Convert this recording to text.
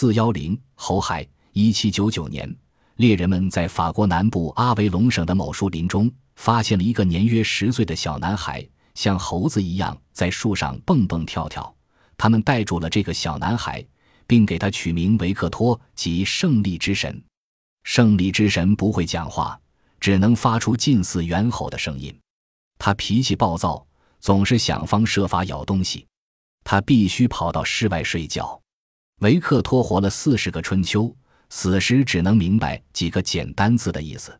四幺零侯亥一七九九年，猎人们在法国南部阿维隆省的某树林中发现了一个年约十岁的小男孩，像猴子一样在树上蹦蹦跳跳。他们带住了这个小男孩，并给他取名维克托，即胜利之神。胜利之神不会讲话，只能发出近似猿吼的声音。他脾气暴躁，总是想方设法咬东西。他必须跑到室外睡觉。维克托活了四十个春秋，死时只能明白几个简单字的意思。